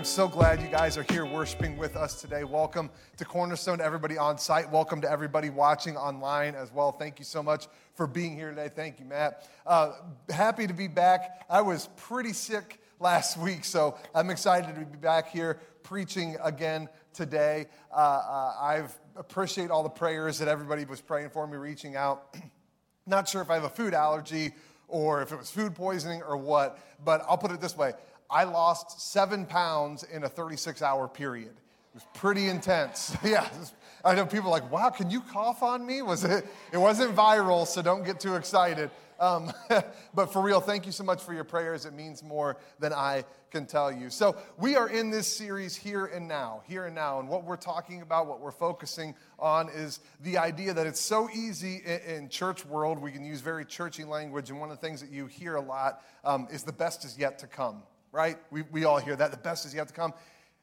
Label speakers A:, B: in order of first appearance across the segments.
A: Am so glad you guys are here worshiping with us today. Welcome to Cornerstone, everybody on site. Welcome to everybody watching online as well. Thank you so much for being here today. Thank you, Matt. Uh, happy to be back. I was pretty sick last week, so I'm excited to be back here preaching again today. Uh, uh, I appreciate all the prayers that everybody was praying for me, reaching out. Not sure if I have a food allergy or if it was food poisoning or what, but I'll put it this way I lost seven pounds in a 36 hour period. It was pretty intense. yeah, I know people are like, wow, can you cough on me? Was it? It wasn't viral, so don't get too excited. Um, but for real, thank you so much for your prayers. It means more than I can tell you. So, we are in this series here and now, here and now. And what we're talking about, what we're focusing on, is the idea that it's so easy in, in church world. We can use very churchy language. And one of the things that you hear a lot um, is the best is yet to come, right? We, we all hear that. The best is yet to come.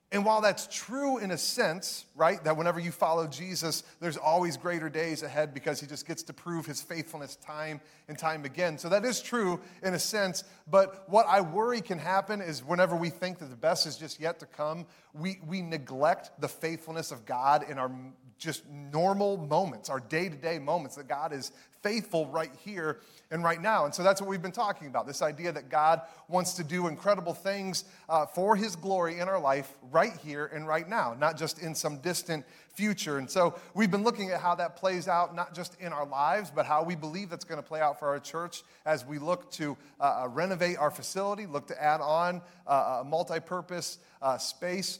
A: And while that's true in a sense, right, that whenever you follow Jesus, there's always greater days ahead because he just gets to prove his faithfulness time and time again. So that is true in a sense. But what I worry can happen is whenever we think that the best is just yet to come, we, we neglect the faithfulness of God in our just normal moments, our day to day moments, that God is faithful right here and right now. And so that's what we've been talking about this idea that God wants to do incredible things uh, for his glory in our life right here and right now, not just in some distant future. And so we've been looking at how that plays out, not just in our lives, but how we believe that's going to play out for our church as we look to uh, uh renovate our facility, look to add on uh, a multi purpose uh, space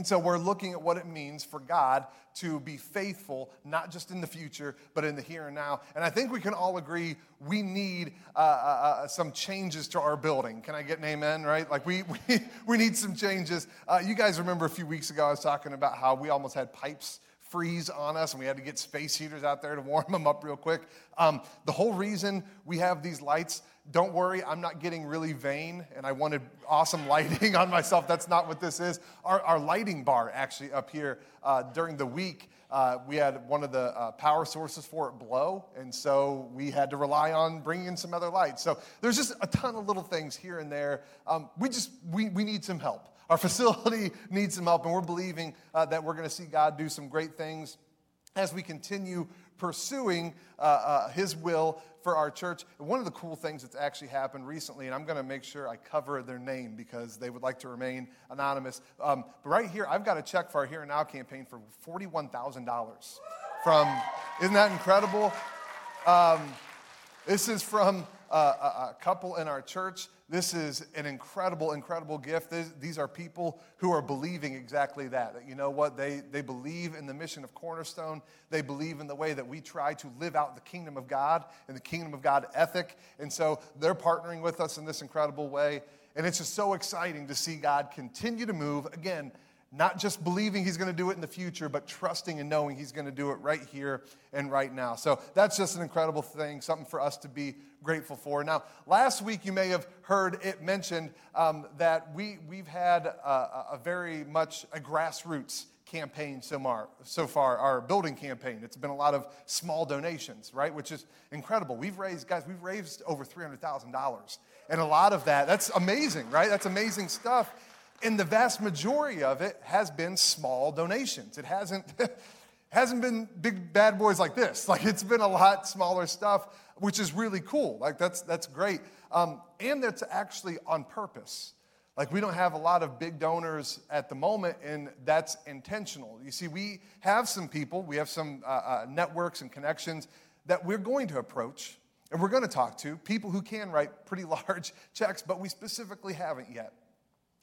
A: and so we're looking at what it means for God to be faithful, not just in the future, but in the here and now. And I think we can all agree we need uh, uh, uh some changes to our building. Can I get an amen, right? Like we, we, we need some changes. Uh, you guys remember a few weeks ago I was talking about how we almost had pipes freeze on us and we had to get space heaters out there to warm them up real quick. Um, the whole reason we have these lights don't worry, I'm not getting really vain and I wanted awesome lighting on myself. That's not what this is. Our, our lighting bar, actually, up here uh, during the week, uh, we had one of the uh, power sources for it blow, and so we had to rely on bringing in some other lights. So there's just a ton of little things here and there. Um, we just we, we need some help. Our facility needs some help, and we're believing uh, that we're going to see God do some great things as we continue pursuing uh, uh, His will for our church. one of the cool things that's actually happened recently, and I'm going to make sure I cover their name because they would like to remain anonymous. Um, but right here, I've got a check for our Here and Now campaign for $41,000 from, isn't that incredible? Um, this is from a, a, couple in our church. This is an incredible, incredible gift. These are people who are believing exactly that. That you know what? They, they believe in the mission of Cornerstone. They believe in the way that we try to live out the kingdom of God and the kingdom of God ethic. And so they're partnering with us in this incredible way. And it's just so exciting to see God continue to move. Again, not just believing he's going to do it in the future, but trusting and knowing he's going to do it right here and right now. So that's just an incredible thing, something for us to be grateful for. Now, last week you may have heard it mentioned um, that we, we've had a, a, very much a grassroots campaign so far, so far, our building campaign. It's been a lot of small donations, right? Which is incredible. We've raised, guys, we've raised over $300,000. And a lot of that, that's amazing, right? That's amazing stuff. And the vast majority of it has been small donations. It hasn't, hasn't been big bad boys like this. Like it's been a lot smaller stuff, which is really cool. Like that's, that's great. Um, and that's actually on purpose. Like we don't have a lot of big donors at the moment, and that's intentional. You see, we have some people, we have some uh, uh, networks and connections that we're going to approach and we're going to talk to people who can write pretty large checks, but we specifically haven't yet.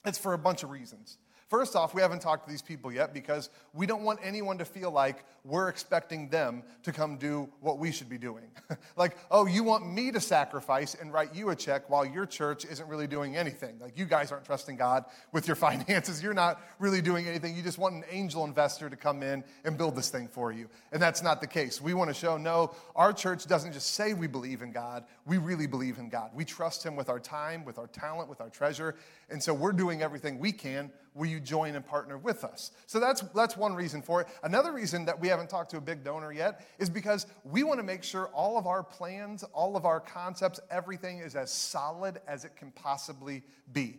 A: It's for a bunch of reasons. First off, we haven't talked to these people yet because we don't want anyone to feel like we're expecting them to come do what we should be doing. like, oh, you want me to sacrifice and write you a check while your church isn't really doing anything. Like, you guys aren't trusting God with your finances. You're not really doing anything. You just want an angel investor to come in and build this thing for you. And that's not the case. We want to show no, our church doesn't just say we believe in God, we really believe in God. We trust Him with our time, with our talent, with our treasure. And so we're doing everything we can will you join and partner with us? So that's, that's one reason for it. Another reason that we haven't talked to a big donor yet is because we want to make sure all of our plans, all of our concepts, everything is as solid as it can possibly be.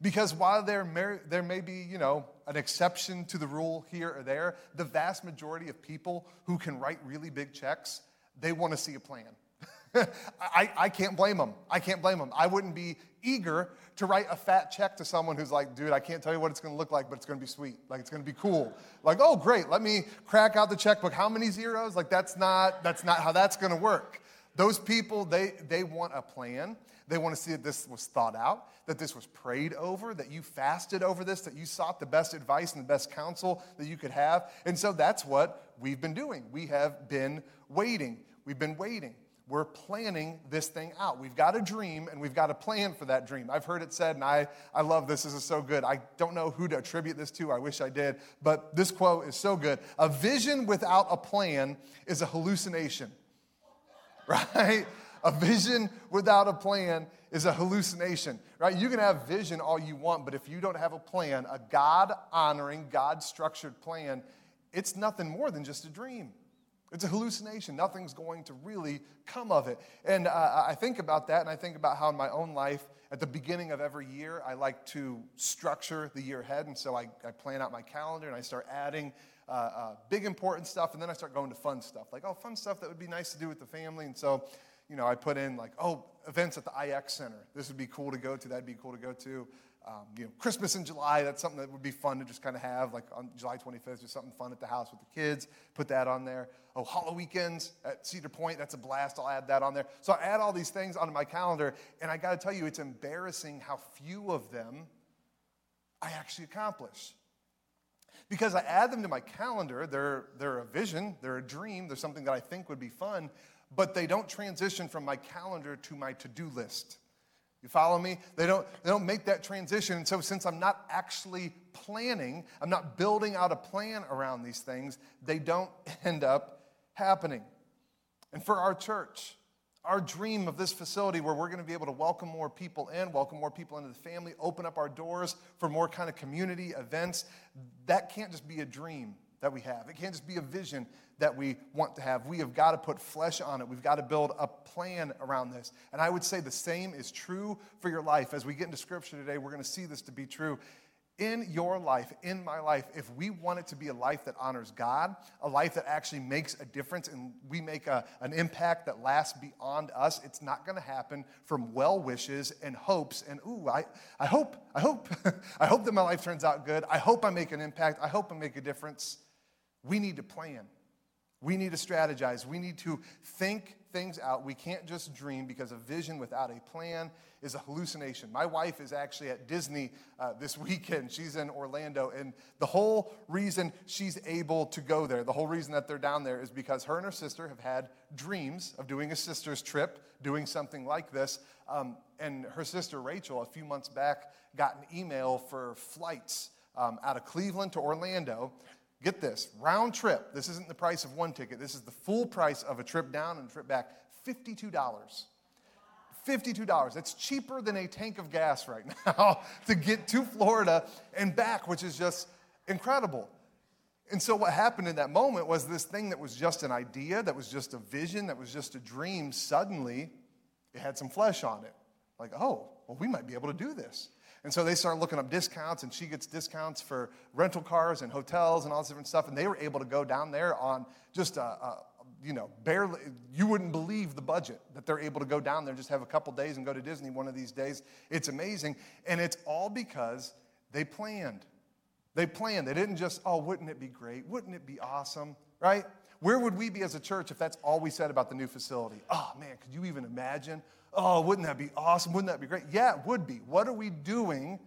A: Because while there may, there may be, you know, an exception to the rule here or there, the vast majority of people who can write really big checks, they want to see a plan. I, I can't blame them. I can't blame them. I wouldn't be eager to write a fat check to someone who's like, dude, I can't tell you what it's to look like, but it's to be sweet. Like it's to be cool. Like, oh, great. Let me crack out the checkbook. How many zeros? Like that's not that's not how that's to work. Those people, they they want a plan. They want to see that this was thought out, that this was prayed over, that you fasted over this, that you sought the best advice and the best counsel that you could have. And so that's what we've been doing. We have been waiting. We've been waiting we're planning this thing out. We've got a dream and we've got a plan for that dream. I've heard it said, and I, I love this. This is so good. I don't know who to attribute this to. I wish I did. But this quote is so good. A vision without a plan is a hallucination, right? A vision without a plan is a hallucination, right? You can have vision all you want, but if you don't have a plan, a God honoring, God structured plan, it's nothing more than just a dream. It's a hallucination. Nothing's going to really come of it. And uh, I think about that, and I think about how in my own life, at the beginning of every year, I like to structure the year ahead. And so I, I plan out my calendar and I start adding uh, uh, big important stuff, and then I start going to fun stuff. Like, oh, fun stuff that would be nice to do with the family. And so, you know, I put in like, oh, events at the IX Center. This would be cool to go to. That'd be cool to go to um, you know, Christmas in July, that's something that would be fun to just kind of have, like on July 25th, just something fun at the house with the kids. Put that on there. Oh, HalloWeekends at Cedar Point, that's a blast. I'll add that on there. So I add all these things onto my calendar, and I got to tell you, it's embarrassing how few of them I actually accomplish. Because I add them to my calendar, they're, they're a vision, they're a dream, they're something that I think would be fun, but they don't transition from my calendar to my to do list. You follow me? They don't, they don't make that transition. And so, since I'm not actually planning, I'm not building out a plan around these things, they don't end up happening. And for our church, our dream of this facility where we're going to be able to welcome more people in, welcome more people into the family, open up our doors for more kind of community events, that can't just be a dream that we have. It can't just be a vision that we want to have. We have got to put flesh on it. We've got to build a plan around this. And I would say the same is true for your life. As we get into scripture today, we're going to see this to be true. In your life, in my life, if we want it to be a life that honors God, a life that actually makes a difference and we make a, an impact that lasts beyond us, it's not going to happen from well wishes and hopes and, ooh, I, I hope, I hope, I hope that my life turns out good. I hope I make an impact. I hope I make a difference. We need to plan. We need to strategize. We need to think things out. We can't just dream because a vision without a plan is a hallucination. My wife is actually at Disney uh, this weekend. She's in Orlando. And the whole reason she's able to go there, the whole reason that they're down there is because her and her sister have had dreams of doing a sister's trip, doing something like this. Um, and her sister, Rachel, a few months back, got an email for flights um, out of Cleveland to Orlando Get this round trip. This isn't the price of one ticket. This is the full price of a trip down and a trip back. $52. $52. That's cheaper than a tank of gas right now to get to Florida and back, which is just incredible. And so, what happened in that moment was this thing that was just an idea, that was just a vision, that was just a dream, suddenly it had some flesh on it. Like, oh, well, we might be able to do this. And so they started looking up discounts, and she gets discounts for rental cars and hotels and all this different stuff. And they were able to go down there on just a, a you know, barely, you wouldn't believe the budget that they're able to go down there just have a couple days and go to Disney one of these days. It's amazing. And it's all because they planned. They planned. They didn't just, oh, wouldn't it be great? Wouldn't it be awesome? Right? Where would we be as a church if that's all we said about the new facility? Oh, man, could you even imagine? Oh, wouldn't that be awesome? Wouldn't that be great? Yeah, it would be. What are we doing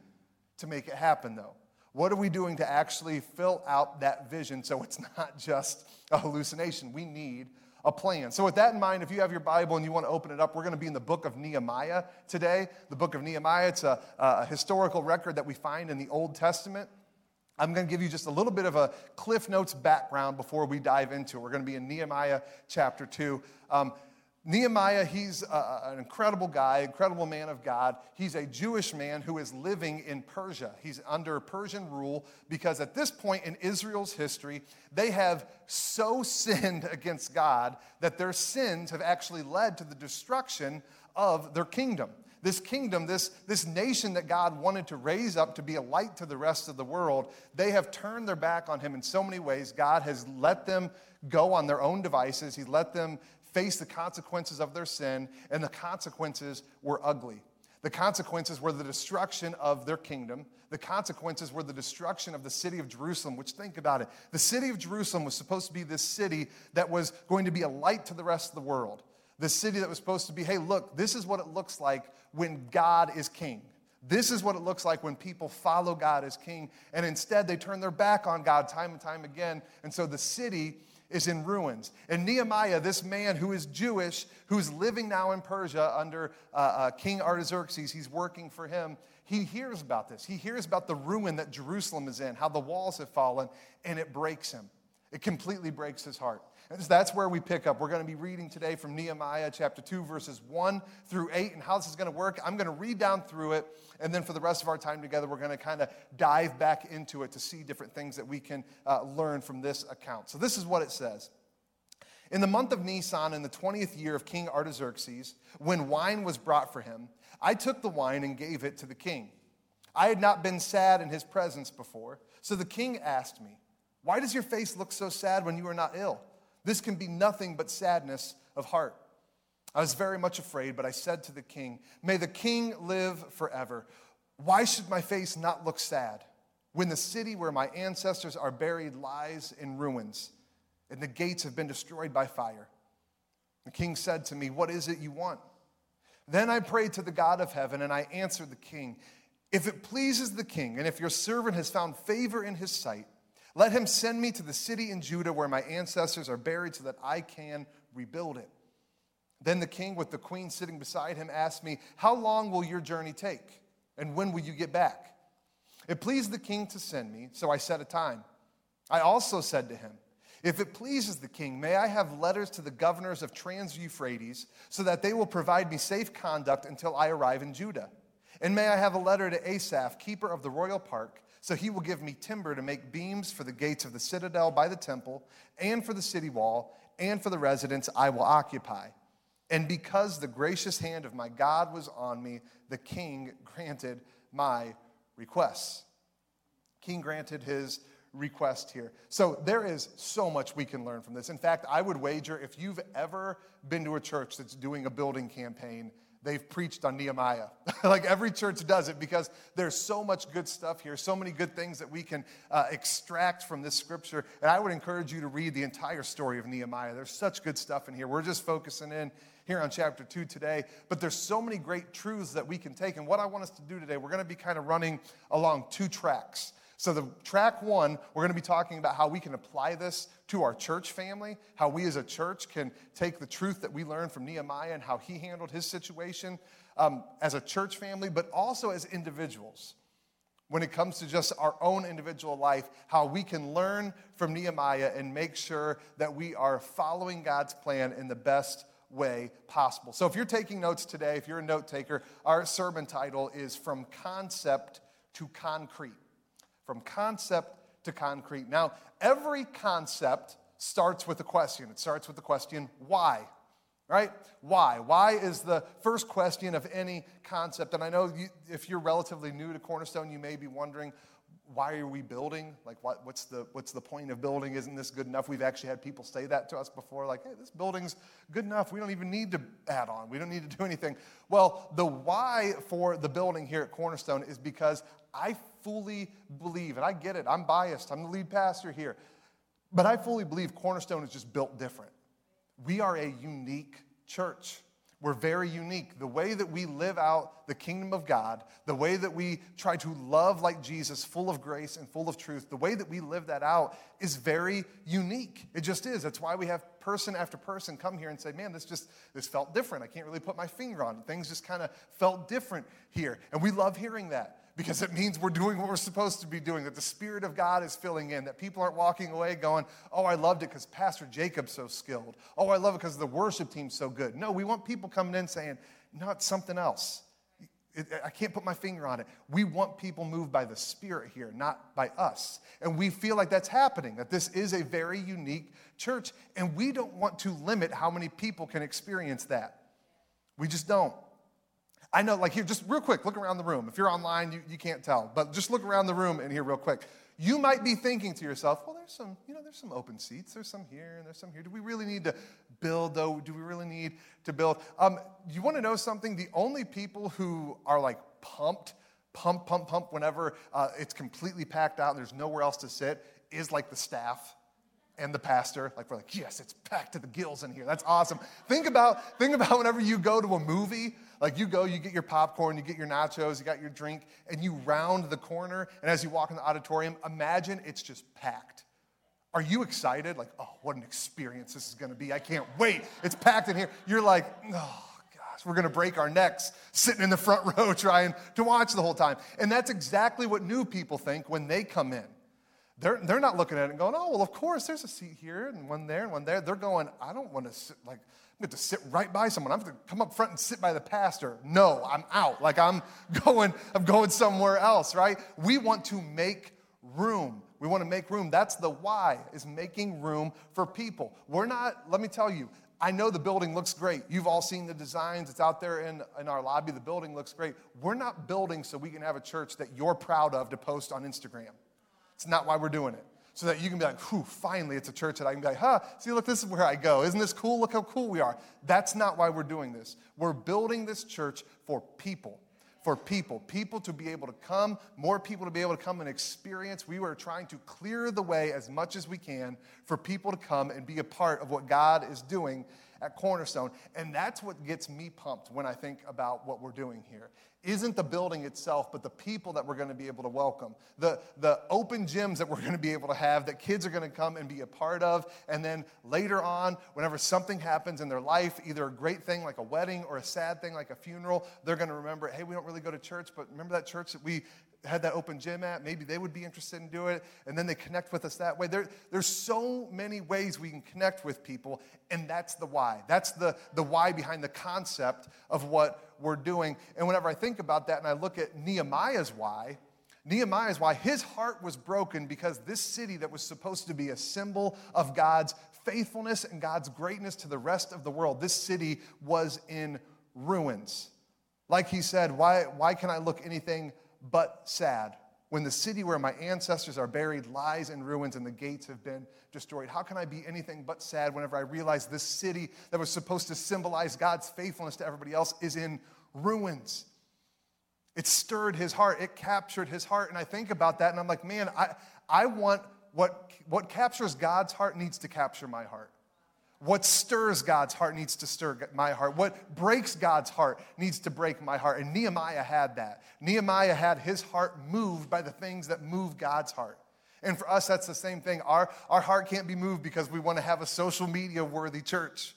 A: to make it happen, though? What are we doing to actually fill out that vision so it's not just a hallucination? We need a plan. So, with that in mind, if you have your Bible and you want to open it up, we're going to be in the book of Nehemiah today. The book of Nehemiah, it's a, a historical record that we find in the Old Testament. I'm going to give you just a little bit of a Cliff Notes background before we dive into it. We're going to be in Nehemiah chapter 2. Um, Nehemiah, he's a, an incredible guy, incredible man of God. He's a Jewish man who is living in Persia. He's under Persian rule because at this point in Israel's history, they have so sinned against God that their sins have actually led to the destruction of their kingdom. This kingdom, this, this nation that God wanted to raise up to be a light to the rest of the world, they have turned their back on him in so many ways. God has let them go on their own devices. He let them face the consequences of their sin, and the consequences were ugly. The consequences were the destruction of their kingdom. The consequences were the destruction of the city of Jerusalem, which, think about it. The city of Jerusalem was supposed to be this city that was going to be a light to the rest of the world. The city that was supposed to be, hey, look, this is what it looks like when God is king. This is what it looks like when people follow God as king. And instead, they turn their back on God time and time again. And so the city is in ruins. And Nehemiah, this man who is Jewish, who's living now in Persia under uh, uh, King Artaxerxes, he's working for him. He hears about this. He hears about the ruin that Jerusalem is in, how the walls have fallen, and it breaks him. It completely breaks his heart. And that's where we pick up. We're going to be reading today from Nehemiah chapter 2, verses 1 through 8. And how this is going to work, I'm going to read down through it. And then for the rest of our time together, we're going to kind of dive back into it to see different things that we can uh, learn from this account. So this is what it says. In the month of Nisan, in the 20th year of King Artaxerxes, when wine was brought for him, I took the wine and gave it to the king. I had not been sad in his presence before. So the king asked me, Why does your face look so sad when you are not ill? This can be nothing but sadness of heart. I was very much afraid, but I said to the king, May the king live forever. Why should my face not look sad when the city where my ancestors are buried lies in ruins and the gates have been destroyed by fire? The king said to me, What is it you want? Then I prayed to the God of heaven and I answered the king, If it pleases the king, and if your servant has found favor in his sight, let him send me to the city in Judah where my ancestors are buried so that I can rebuild it. Then the king, with the queen sitting beside him, asked me, How long will your journey take? And when will you get back? It pleased the king to send me, so I set a time. I also said to him, If it pleases the king, may I have letters to the governors of Trans Euphrates, so that they will provide me safe conduct until I arrive in Judah? And may I have a letter to Asaph, keeper of the royal park, so he will give me timber to make beams for the gates of the citadel by the temple, and for the city wall, and for the residence I will occupy. And because the gracious hand of my God was on me, the king granted my requests. King granted his request here. So there is so much we can learn from this. In fact, I would wager if you've ever been to a church that's doing a building campaign, they've preached on Nehemiah. like every church does it because there's so much good stuff here, so many good things that we can uh, extract from this scripture. And I would encourage you to read the entire story of Nehemiah. There's such good stuff in here. We're just focusing in here on chapter 2 today, but there's so many great truths that we can take. And what I want us to do today, we're going to be kind of running along two tracks. So, the track one, we're going to be talking about how we can apply this to our church family, how we as a church can take the truth that we learned from Nehemiah and how he handled his situation um, as a church family, but also as individuals. When it comes to just our own individual life, how we can learn from Nehemiah and make sure that we are following God's plan in the best way possible. So, if you're taking notes today, if you're a note taker, our sermon title is From Concept to Concrete from concept to concrete. Now, every concept starts with a question. It starts with the question, why? Right? Why? Why is the first question of any concept? And I know you, if you're relatively new to Cornerstone, you may be wondering, why are we building? Like, what, what's, the, what's the point of building? Isn't this good enough? We've actually had people say that to us before, like, hey, this building's good enough. We don't even need to add on. We don't need to do anything. Well, the why for the building here at Cornerstone is because I fully believe, and I get it, I'm biased, I'm the lead pastor here, but I fully believe Cornerstone is just built different. We are a unique church. We're very unique. The way that we live out the kingdom of God, the way that we try to love like Jesus, full of grace and full of truth, the way that we live that out is very unique. It just is. That's why we have person after person come here and say, man, this just, this felt different. I can't really put my finger on it. Things just kind of felt different here. And we love hearing that because it means we're doing what we're supposed to be doing, that the Spirit of God is filling in, that people aren't walking away going, oh, I loved it because Pastor Jacob's so skilled. Oh, I love it because the worship team's so good. No, we want people coming in saying, not something else. I can't put my finger on it. We want people moved by the Spirit here, not by us. And we feel like that's happening, that this is a very unique church. And we don't want to limit how many people can experience that. We just don't. I know, like here, just real quick, look around the room. If you're online, you, you can't tell, but just look around the room and here real quick. You might be thinking to yourself, well, there's some, you know, there's some open seats. There's some here and there's some here. Do we really need to build, though? Do we really need to build? Um, you want to know something? The only people who are like pumped, pump, pump, pump whenever uh, it's completely packed out and there's nowhere else to sit is like the staff and the pastor. Like we're like, yes, it's packed to the gills in here. That's awesome. Think about, think about whenever you go to a movie, like you go, you get your popcorn, you get your nachos, you got your drink, and you round the corner, and as you walk in the auditorium, imagine it's just packed. Are you excited? Like, oh, what an experience this is gonna be. I can't wait. It's packed in here. You're like, oh, gosh, we're gonna break our necks sitting in the front row trying to watch the whole time. And that's exactly what new people think when they come in. They're, they're not looking at it and going, oh, well, of course, there's a seat here and one there and one there. They're going, I don't want to sit, like, I'm going to sit right by someone. I'm going to come up front and sit by the pastor. No, I'm out. Like, I'm going, I'm going somewhere else, right? We want to make room. We want to make room. That's the why, is making room for people. We're not, let me tell you, I know the building looks great. You've all seen the designs. It's out there in, in our lobby. The building looks great. We're not building so we can have a church that you're proud of to post on Instagram. It's not why we're doing it. So that you can be like, whew, finally, it's a church that I can be like, huh, see, look, this is where I go. Isn't this cool? Look how cool we are. That's not why we're doing this. We're building this church for people for people, people to be able to come, more people to be able to come and experience. We are trying to clear the way as much as we can for people to come and be a part of what God is doing at Cornerstone. And that's what gets me pumped when I think about what we're doing here. Isn't the building itself, but the people that we're going to be able to welcome, the, the open gyms that we're going to be able to have, that kids are going to come and be a part of. And then later on, whenever something happens in their life, either a great thing like a wedding or a sad thing like a funeral, they're going to remember, hey, we don't really go to church, but remember that church that we had that open gym at, maybe they would be interested in doing it, and then they connect with us that way. There, there's so many ways we can connect with people, and that's the why. That's the, the why behind the concept of what we're doing. And whenever I think about that and I look at Nehemiah's why, Nehemiah's why his heart was broken because this city that was supposed to be a symbol of God's faithfulness and God's greatness to the rest of the world, this city was in ruins. Like he said, why, why can I look anything but sad. When the city where my ancestors are buried lies in ruins and the gates have been destroyed, how can I be anything but sad whenever I realize this city that was supposed to symbolize God's faithfulness to everybody else is in ruins? It stirred his heart, it captured his heart. And I think about that and I'm like, man, I, I want what, what captures God's heart needs to capture my heart. What stirs God's heart needs to stir my heart. What breaks God's heart needs to break my heart. And Nehemiah had that. Nehemiah had his heart moved by the things that move God's heart. And for us, that's the same thing. Our, our heart can't be moved because we want to have a social media worthy church.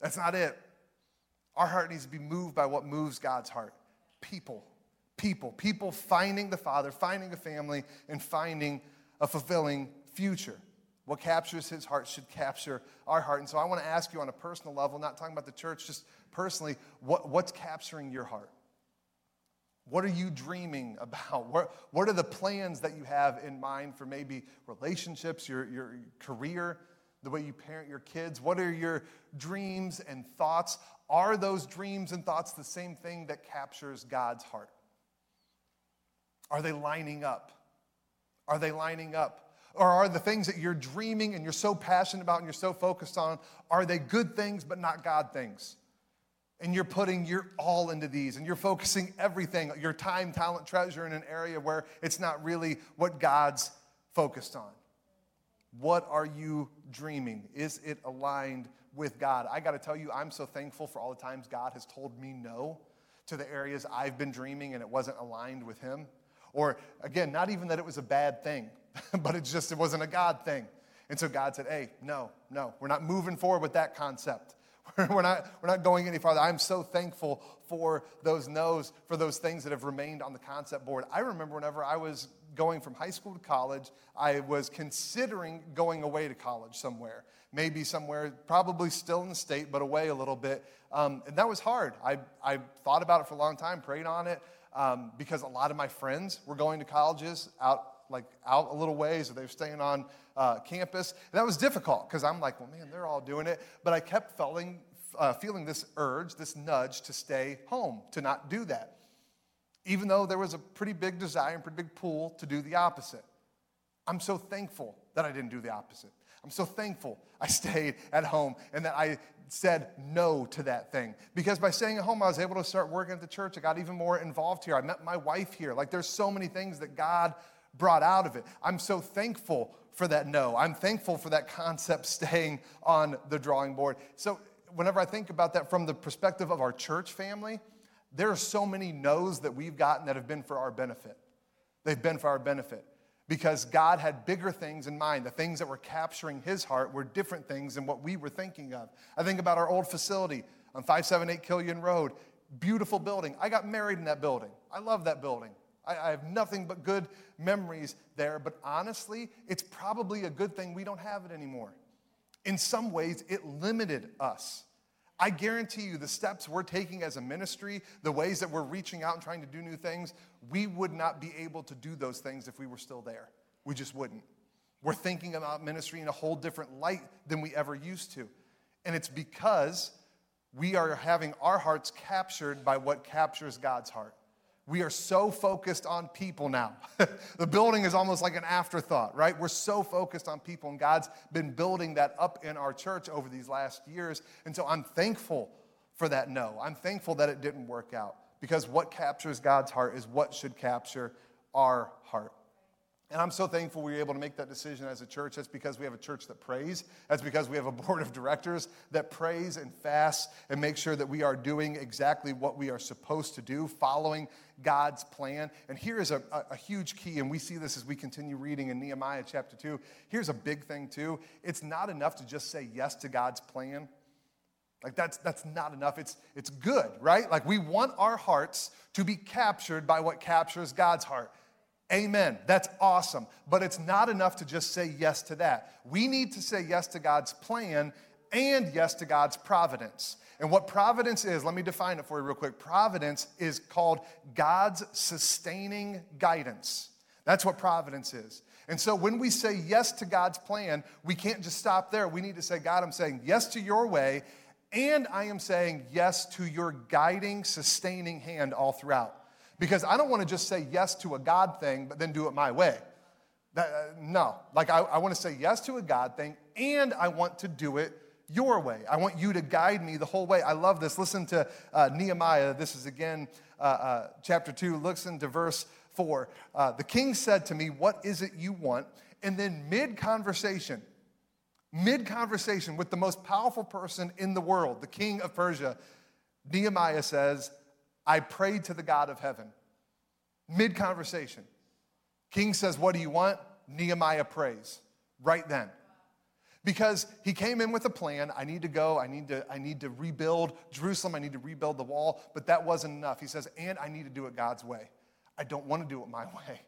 A: That's not it. Our heart needs to be moved by what moves God's heart people. People. People finding the Father, finding a family, and finding a fulfilling future. What captures his heart should capture our heart. And so I want to ask you on a personal level, not talking about the church, just personally, what, what's capturing your heart? What are you dreaming about? What, what are the plans that you have in mind for maybe relationships, your, your career, the way you parent your kids? What are your dreams and thoughts? Are those dreams and thoughts the same thing that captures God's heart? Are they lining up? Are they lining up? Or are the things that you're dreaming and you're so passionate about and you're so focused on, are they good things but not God things? And you're putting your all into these and you're focusing everything, your time, talent, treasure in an area where it's not really what God's focused on. What are you dreaming? Is it aligned with God. I got to tell you, I'm so thankful for all the times God has told me no to the areas I've been dreaming and it wasn't aligned with Him. Or again, not even that it was a bad thing, but it's just it wasn't a God thing. And so God said, hey, no, no, we're not moving forward with that concept. we're, not, we're not going any farther. I'm so thankful for those no's, for those things that have remained on the concept board. I remember whenever I was going from high school to college, I was considering going away to college somewhere. Maybe somewhere, probably still in the state, but away a little bit. Um, and that was hard. I, I thought about it for a long time, prayed on it, um, because a lot of my friends were going to colleges out like out a little ways, or they were staying on uh, campus. And that was difficult because I'm like, well, man, they're all doing it. But I kept feeling, uh, feeling this urge, this nudge to stay home, to not do that. Even though there was a pretty big desire and pretty big pull to do the opposite. I'm so thankful that I didn't do the opposite. I'm so thankful I stayed at home and that I said no to that thing. Because by staying at home, I was able to start working at the church. I got even more involved here. I met my wife here. Like, there's so many things that God brought out of it. I'm so thankful for that no. I'm thankful for that concept staying on the drawing board. So, whenever I think about that from the perspective of our church family, there are so many no's that we've gotten that have been for our benefit. They've been for our benefit because God had bigger things in mind. The things that were capturing his heart were different things than what we were thinking of. I think about our old facility on 578 Killian Road. Beautiful building. I got married in that building. I love that building. I, I have nothing but good memories there, but honestly, it's probably a good thing we don't have it anymore. In some ways, it limited us. I guarantee you, the steps we're taking as a ministry, the ways that we're reaching out and trying to do new things, we would not be able to do those things if we were still there. We just wouldn't. We're thinking about ministry in a whole different light than we ever used to. And it's because we are having our hearts captured by what captures God's heart. We are so focused on people now. the building is almost like an afterthought, right? We're so focused on people, and God's been building that up in our church over these last years. And so I'm thankful for that no. I'm thankful that it didn't work out because what captures God's heart is what should capture our heart. And I'm so thankful we were able to make that decision as a church. That's because we have a church that prays. That's because we have a board of directors that prays and fasts and make sure that we are doing exactly what we are supposed to do, following God's plan. And here is a, a, a huge key, and we see this as we continue reading in Nehemiah chapter 2. Here's a big thing, too. It's not enough to just say yes to God's plan. Like that's that's not enough. It's it's good, right? Like we want our hearts to be captured by what captures God's heart. Amen. That's awesome. But it's not enough to just say yes to that. We need to say yes to God's plan and yes to God's providence. And what providence is, let me define it for you real quick. Providence is called God's sustaining guidance. That's what providence is. And so when we say yes to God's plan, we can't just stop there. We need to say, God, I'm saying yes to your way, and I am saying yes to your guiding, sustaining hand all throughout. Because I don't want to just say yes to a God thing, but then do it my way. That, uh, no, like I, I want to say yes to a God thing, and I want to do it your way. I want you to guide me the whole way. I love this. Listen to uh, Nehemiah. This is again uh, uh, chapter 2. Listen to verse 4. Uh, the king said to me, What is it you want? And then, mid conversation, mid conversation with the most powerful person in the world, the king of Persia, Nehemiah says, I prayed to the God of heaven. Mid conversation. King says, What do you want? Nehemiah prays right then. Because he came in with a plan. I need to go. I need to, I need to rebuild Jerusalem. I need to rebuild the wall. But that wasn't enough. He says, And I need to do it God's way. I don't want to do it my way.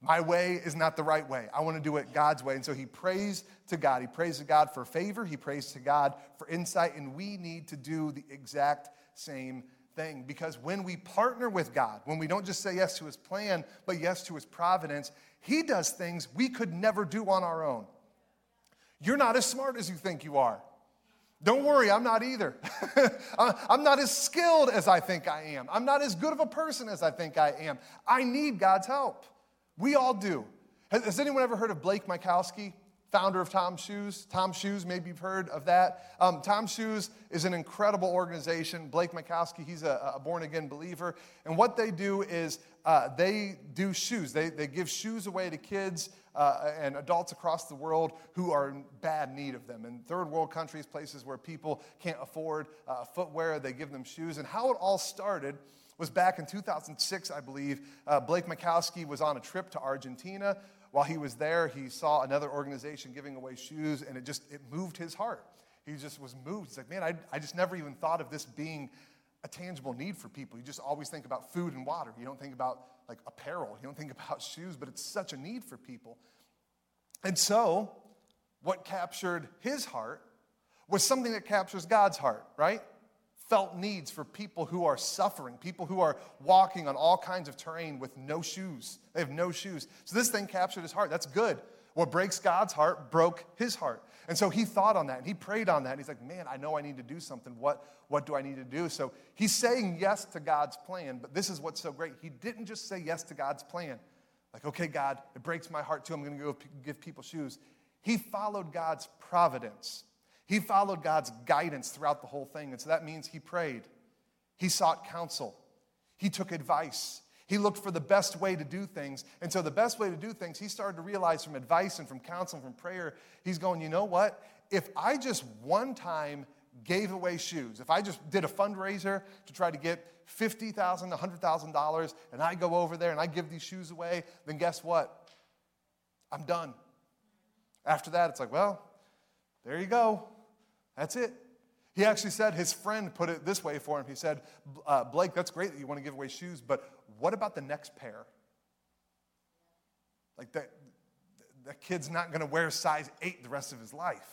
A: My way is not the right way. I want to do it God's way. And so he prays to God. He prays to God for favor. He prays to God for insight. And we need to do the exact same thing because when we partner with God, when we don't just say yes to his plan, but yes to his providence, he does things we could never do on our own. You're not as smart as you think you are. Don't worry, I'm not either. I'm not as skilled as I think I am. I'm not as good of a person as I think I am. I need God's help. We all do. Has anyone ever heard of Blake Mycoskie? Founder of Tom Shoes. Tom Shoes, maybe you've heard of that. Um, Tom Shoes is an incredible organization. Blake Mycoskie, he's a, a born again believer. And what they do is uh, they do shoes. They, they give shoes away to kids uh, and adults across the world who are in bad need of them. In third world countries, places where people can't afford uh, footwear, they give them shoes. And how it all started was back in 2006, I believe. Uh, Blake Mycoskie was on a trip to Argentina while he was there, he saw another organization giving away shoes, and it just it moved his heart. He just was moved. He's like, man, I, I just never even thought of this being a tangible need for people. You just always think about food and water. You don't think about like apparel. You don't think about shoes, but it's such a need for people. And so, what captured his heart was something that captures God's heart, right? Felt needs for people who are suffering, people who are walking on all kinds of terrain with no shoes. They have no shoes. So this thing captured his heart. That's good. What breaks God's heart broke his heart. And so he thought on that and he prayed on that. And he's like, man, I know I need to do something. What, what do I need to do? So he's saying yes to God's plan. But this is what's so great. He didn't just say yes to God's plan. Like, okay, God, it breaks my heart too. I'm going to go give people shoes. He followed God's providence. He followed God's guidance throughout the whole thing. And so that means he prayed, he sought counsel, he took advice. He looked for the best way to do things. And so, the best way to do things, he started to realize from advice and from counsel and from prayer, he's going, you know what? If I just one time gave away shoes, if I just did a fundraiser to try to get $50,000, $100,000, and I go over there and I give these shoes away, then guess what? I'm done. After that, it's like, well, there you go. That's it. He actually said, his friend put it this way for him. He said, uh, Blake, that's great that you want to give away shoes, but what about the next pair? Like that, that kid's not going to wear size eight the rest of his life.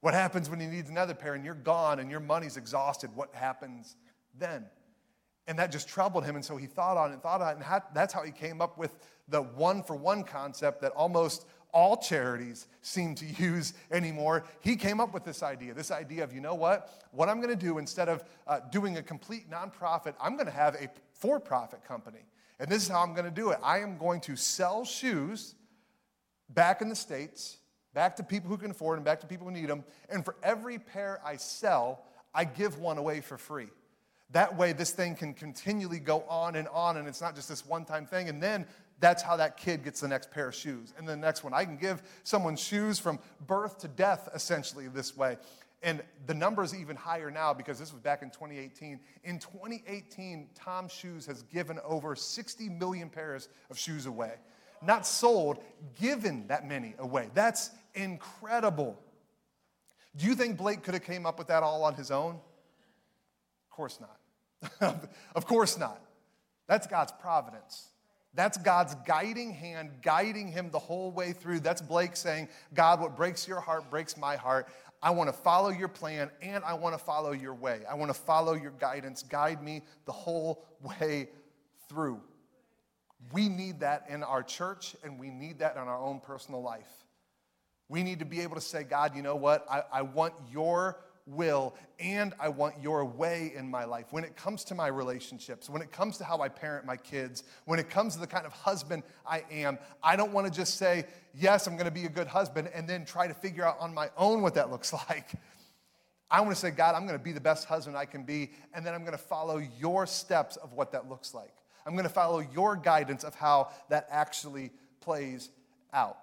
A: What happens when he needs another pair and you're gone and your money's exhausted? What happens then? And that just troubled him. And so he thought on it and thought on it. And that's how he came up with the one for one concept that almost all charities seem to use anymore. He came up with this idea this idea of, you know what? What I'm going to do instead of uh, doing a complete nonprofit, I'm going to have a for profit company. And this is how I'm going to do it I am going to sell shoes back in the States, back to people who can afford them, back to people who need them. And for every pair I sell, I give one away for free. That way, this thing can continually go on and on, and it's not just this one time thing. And then that's how that kid gets the next pair of shoes. And the next one, I can give someone shoes from birth to death, essentially, this way. And the number is even higher now because this was back in 2018. In 2018, Tom Shoes has given over 60 million pairs of shoes away. Not sold, given that many away. That's incredible. Do you think Blake could have came up with that all on his own? Of course not. of course not. That's God's providence. That's God's guiding hand, guiding him the whole way through. That's Blake saying, God, what breaks your heart breaks my heart. I want to follow your plan and I want to follow your way. I want to follow your guidance. Guide me the whole way through. We need that in our church and we need that in our own personal life. We need to be able to say, God, you know what? I, I want your will and I want your way in my life. When it comes to my relationships, when it comes to how I parent my kids, when it comes to the kind of husband I am, I don't want to just say, yes, I'm going to be a good husband and then try to figure out on my own what that looks like. I want to say, God, I'm going to be the best husband I can be, and then I'm going to follow your steps of what that looks like. I'm going to follow your guidance of how that actually plays out.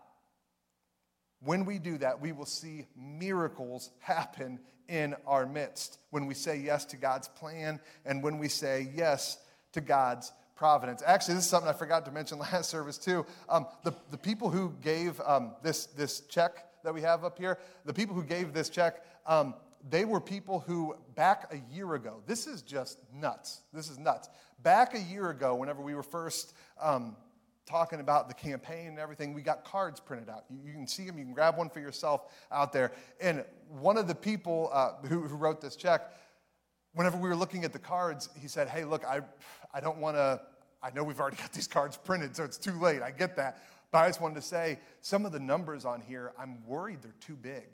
A: When we do that, we will see miracles happen in our midst when we say yes to God's plan and when we say yes to God's providence. Actually, this is something I forgot to mention last service too. Um, the, the people who gave um, this, this check that we have up here, the people who gave this check, um, they were people who back a year ago, this is just nuts. This is nuts. Back a year ago, whenever we were first um, talking about the campaign and everything, we got cards printed out. You, you, can see them, you can grab one for yourself out there. And one of the people uh, who, who wrote this check, whenever we were looking at the cards, he said, Hey, look, I, I don't want to, I know we've already got these cards printed, so it's too late. I get that. But I just wanted to say, some of the numbers on here, I'm worried they're too big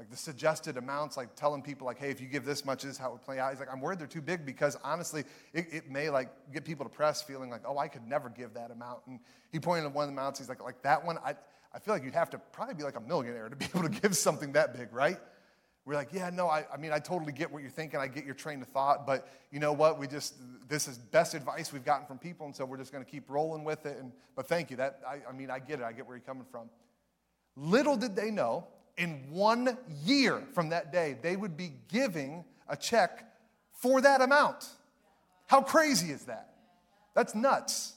A: like the suggested amounts, like telling people like, hey, if you give this much, this is how it would play out. He's like, I'm worried they're too big because honestly, it, it may like get people depressed feeling like, oh, I could never give that amount. And he pointed at one of the amounts. He's like, like that one, I, I feel like you'd have to probably be like a millionaire to be able to give something that big, right? We're like, yeah, no, I, I mean, I totally get what you're thinking. I get your train of thought, but you know what? We just, this is best advice we've gotten from people, and so we're just going to keep rolling with it. And, but thank you. That, I, I mean, I get it. I get where you're coming from. Little did they know, in one year from that day, they would be giving a check for that amount. How crazy is that? That's nuts.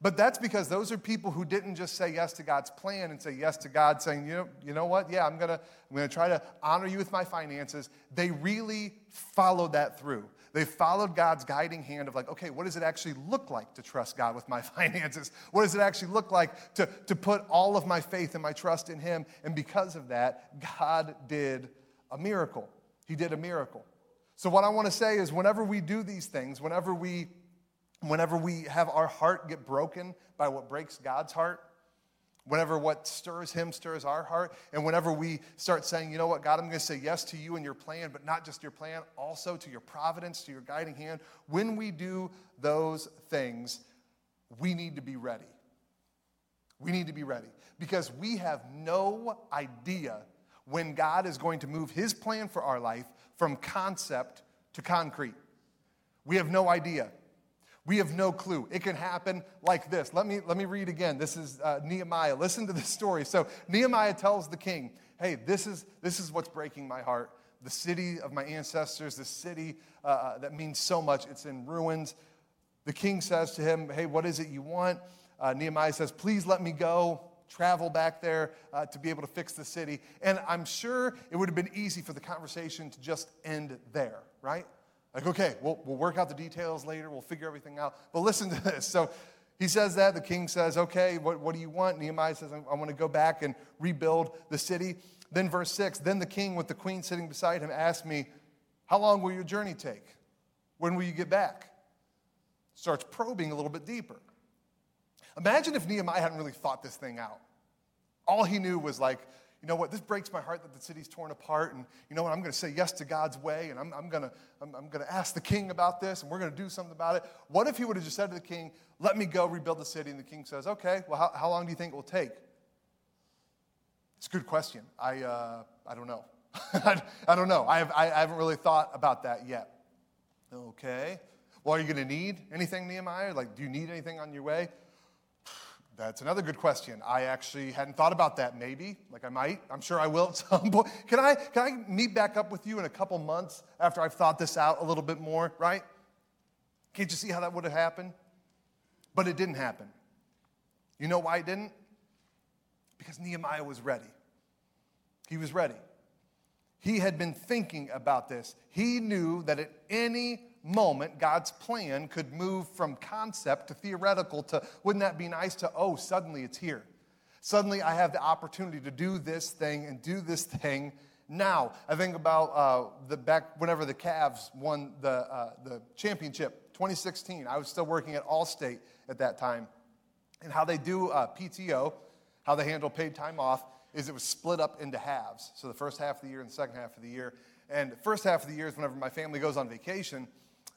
A: But that's because those are people who didn't just say yes to God's plan and say yes to God, saying, you know, you know what? Yeah, I'm gonna, I'm gonna try to honor you with my finances. They really followed that through. They followed God's guiding hand of like, okay, what does it actually look like to trust God with my finances? What does it actually look like to, to put all of my faith and my trust in Him? And because of that, God did a miracle. He did a miracle. So, what I want to say is, whenever we do these things, whenever we whenever we have our heart get broken by what breaks God's heart, whenever what stirs him stirs our heart, and whenever we start saying, you know what, God, I'm going to say yes to you and your plan, but not just your plan, also to your providence, to your guiding hand, when we do those things, we need to be ready. We need to be ready because we have no idea when God is going to move his plan for our life from concept to concrete. We have no idea. We have no clue. It can happen like this. Let me, let me read again. This is uh, Nehemiah. Listen to this story. So, Nehemiah tells the king, Hey, this is, this is what's breaking my heart. The city of my ancestors, the city uh, uh, that means so much, it's in ruins. The king says to him, Hey, what is it you want? Uh, Nehemiah says, Please let me go travel back there uh, to be able to fix the city. And I'm sure it would have been easy for the conversation to just end there, right? Like, okay, we'll, we'll work out the details later, we'll figure everything out. But listen to this. So he says that. The king says, okay, what, what do you want? Nehemiah says, I, I want to go back and rebuild the city. Then, verse 6 Then the king, with the queen sitting beside him, asked me, How long will your journey take? When will you get back? Starts probing a little bit deeper. Imagine if Nehemiah hadn't really thought this thing out. All he knew was like, you know what, this breaks my heart that the city's torn apart. And you know what, I'm going to say yes to God's way. And I'm, I'm going to I'm, I'm going to ask the king about this. And we're going to do something about it. What if he would have just said to the king, let me go rebuild the city? And the king says, okay, well, how, how long do you think it will take? It's a good question. I, uh, I don't know. I don't know. I, have, I haven't really thought about that yet. Okay. Well, are you going to need anything, Nehemiah? Like, do you need anything on your way? That's another good question. I actually hadn't thought about that. Maybe, like I might. I'm sure I will at some point. Can I, can I meet back up with you in a couple months after I've thought this out a little bit more, right? Can't you see how that would have happened? But it didn't happen. You know why it didn't? Because Nehemiah was ready. He was ready. He had been thinking about this. He knew that at any moment, God's plan could move from concept to theoretical to, wouldn't that be nice to, oh, suddenly it's here. Suddenly I have the opportunity to do this thing and do this thing now. I think about uh, the back whenever the Cavs won the, uh, the championship, 2016. I was still working at Allstate at that time. And how they do uh, PTO, how they handle paid time off, is it was split up into halves. So the first half of the year and the second half of the year. And the first half of the year is whenever my family goes on vacation.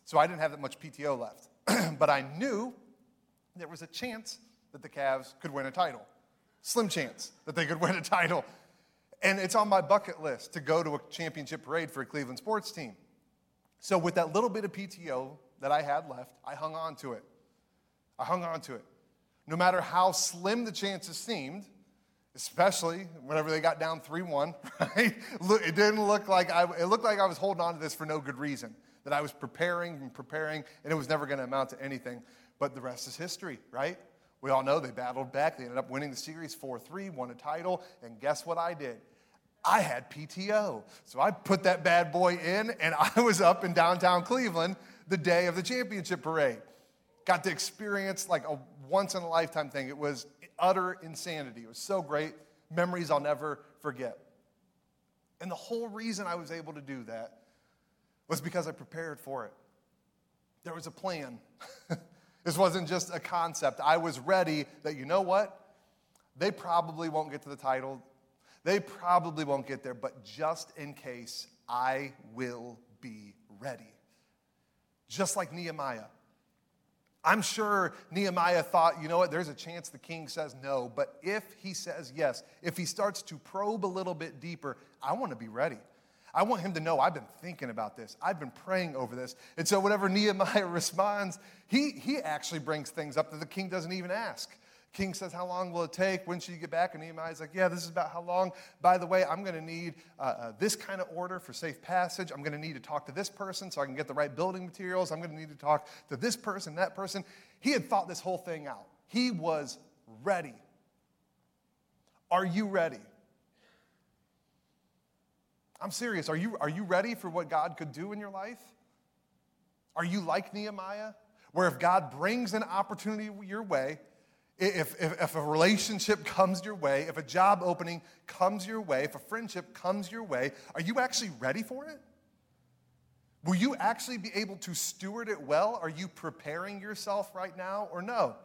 A: So I didn't have that much PTO left. but I knew there was a chance that the Cavs could win a title. Slim chance that they could win a title. And it's on my bucket list to go to a championship parade for a Cleveland sports team. So, with that little bit of PTO that I had left, I hung on to it. I hung on to it. No matter how slim the chances seemed, especially whenever they got down 3 1, right? It didn't look like I, it looked like I was holding on to this for no good reason that I was preparing and preparing, and it was never going to amount to anything. But the rest is history, right? We all know they battled back. They ended up winning the series 4 3, won a title, and guess what I did? I had PTO. So I put that bad boy in, and I was up in downtown Cleveland the day of the championship parade. Got to experience like a once in a lifetime thing. It was utter insanity. It was so great. Memories I'll never forget. And the whole reason I was able to do that was because I prepared for it. There was a plan. this wasn't just a concept. I was ready that, you know what? They probably won't get to the title. They probably won't get there, but just in case, I will be ready. Just like Nehemiah. I'm sure Nehemiah thought, you know what, there's a chance the king says no, but if he says yes, if he starts to probe a little bit deeper, I want to be ready. I want him to know I've been thinking about this. I've been praying over this. And so, whenever Nehemiah responds, he, he actually brings things up that the king doesn't even ask. King says, How long will it take? When should you get back? And Nehemiah's like, Yeah, this is about how long. By the way, I'm going to need uh, uh, this kind of order for safe passage. I'm going to need to talk to this person so I can get the right building materials. I'm going to need to talk to this person, that person. He had thought this whole thing out. He was ready. Are you ready? I'm serious. Are you, are you ready for what God could do in your life? Are you like Nehemiah, where if God brings an opportunity your way, if, if, if, a relationship comes your way, if a job opening comes your way, if a friendship comes your way, are you actually ready for it? Will you actually be able to steward it well? Are you preparing yourself right now or no?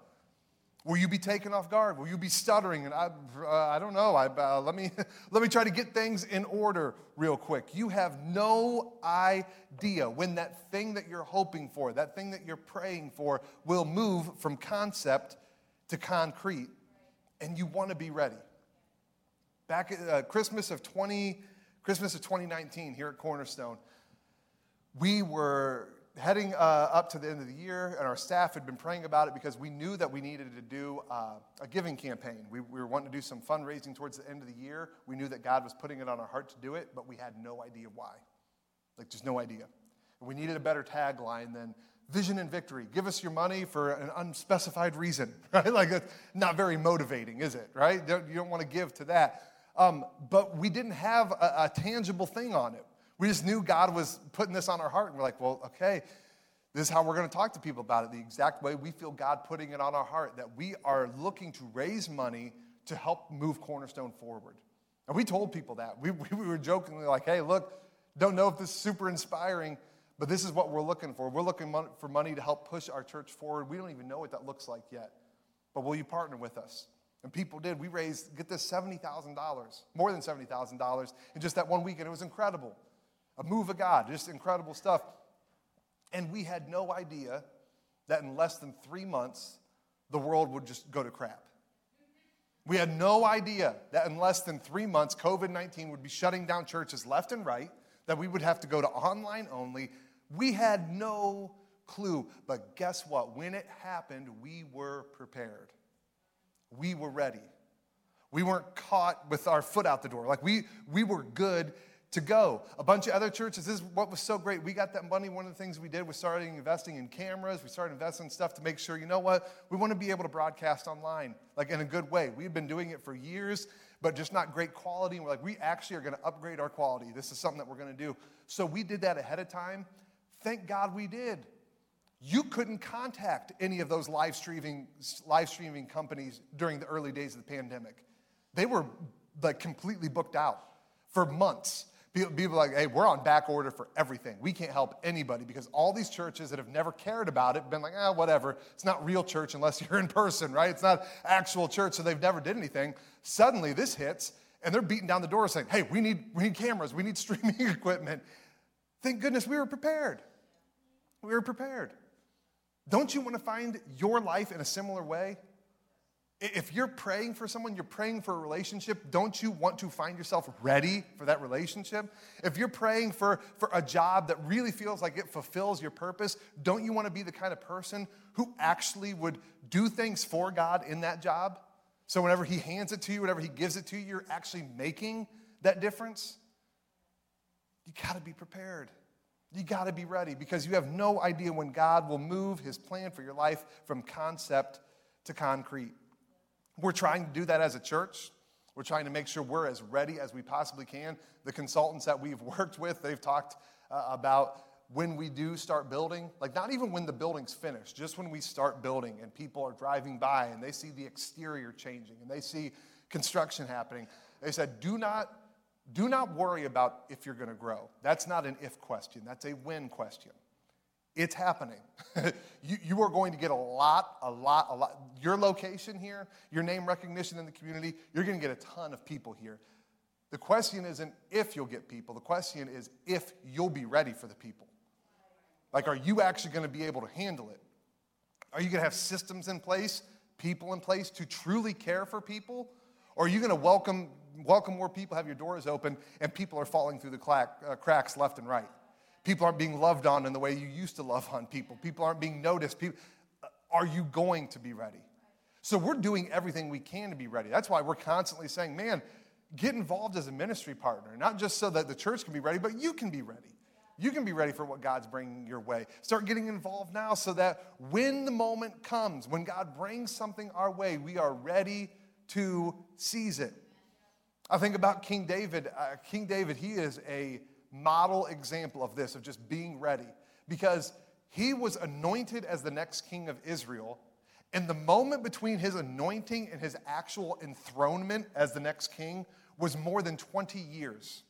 A: Will you be taken off guard? Will you be stuttering? And I, uh, I don't know. I, uh, let, me, let me try to get things in order real quick. You have no idea when that thing that you're hoping for, that thing that you're praying for, will move from concept to concrete, and you want to be ready. Back at uh, Christmas of 20, Christmas of 2019 here at Cornerstone, we were heading uh, up to the end of the year, and our staff had been praying about it because we knew that we needed to do uh, a giving campaign. We, we, were wanting to do some fundraising towards the end of the year. We knew that God was putting it on our heart to do it, but we had no idea why. Like, just no idea. And we needed a better tagline than vision and victory. Give us your money for an unspecified reason, right? Like, that's not very motivating, is it, right? You don't want to give to that. Um, but we didn't have a, a tangible thing on it. We just knew God was putting this on our heart, and we're like, well, okay, this is how we're going to talk to people about it, the exact way we feel God putting it on our heart, that we are looking to raise money to help move Cornerstone forward. And we told people that. We, we were jokingly like, hey, look, don't know if this is super inspiring, but this is what we're looking for. We're looking for money to help push our church forward. We don't even know what that looks like yet. But will you partner with us? And people did. We raised, get this, $70,000, more than $70,000 in just that one weekend. It was incredible. A move of God, just incredible stuff. And we had no idea that in less than three months, the world would just go to crap. We had no idea that in less than three months, COVID 19 would be shutting down churches left and right, that we would have to go to online only, we had no clue. But guess what? When it happened, we were prepared. We were ready. We weren't caught with our foot out the door. Like we, we were good to go. A bunch of other churches, this is what was so great. We got that money. One of the things we did was starting investing in cameras. We started investing in stuff to make sure, you know what? We want to be able to broadcast online, like in a good way. We've been doing it for years, but just not great quality. And we're like, we actually are going to upgrade our quality. This is something that we're going to do. So we did that ahead of time. Thank God we did. You couldn't contact any of those live streaming, live streaming companies during the early days of the pandemic. They were like completely booked out for months. People like, hey, we're on back order for everything. We can't help anybody because all these churches that have never cared about it, been like, ah, whatever. It's not real church unless you're in person, right? It's not actual church, so they've never did anything. Suddenly this hits, and they're beating down the door saying, hey, we need, we need cameras, we need streaming equipment. Thank goodness we were prepared. We were prepared. Don't you want to find your life in a similar way? If you're praying for someone, you're praying for a relationship, don't you want to find yourself ready for that relationship? If you're praying for, for a job that really feels like it fulfills your purpose, don't you want to be the kind of person who actually would do things for God in that job? So whenever He hands it to you, whenever He gives it to you, you're actually making that difference? You got to be prepared. You got to be ready because you have no idea when God will move his plan for your life from concept to concrete. We're trying to do that as a church. We're trying to make sure we're as ready as we possibly can. The consultants that we've worked with, they've talked uh, about when we do start building, like not even when the building's finished, just when we start building and people are driving by and they see the exterior changing and they see construction happening. They said, do not do not worry about if you're going to grow. That's not an if question, that's a when question. It's happening. you, you are going to get a lot, a lot, a lot. Your location here, your name recognition in the community, you're going to get a ton of people here. The question isn't if you'll get people, the question is if you'll be ready for the people. Like, are you actually going to be able to handle it? Are you going to have systems in place, people in place to truly care for people? Or are you going to welcome, welcome more people, have your doors open, and people are falling through the clack, uh, cracks left and right? People aren't being loved on in the way you used to love on people. People aren't being noticed. People, uh, are you going to be ready? So we're doing everything we can to be ready. That's why we're constantly saying, man, get involved as a ministry partner, not just so that the church can be ready, but you can be ready. You can be ready for what God's bringing your way. Start getting involved now so that when the moment comes, when God brings something our way, we are ready to seize it. I think about King David. Uh, King David, he is a model example of this, of just being ready, because he was anointed as the next king of Israel. And the moment between his anointing and his actual enthronement as the next king was more than 20 years.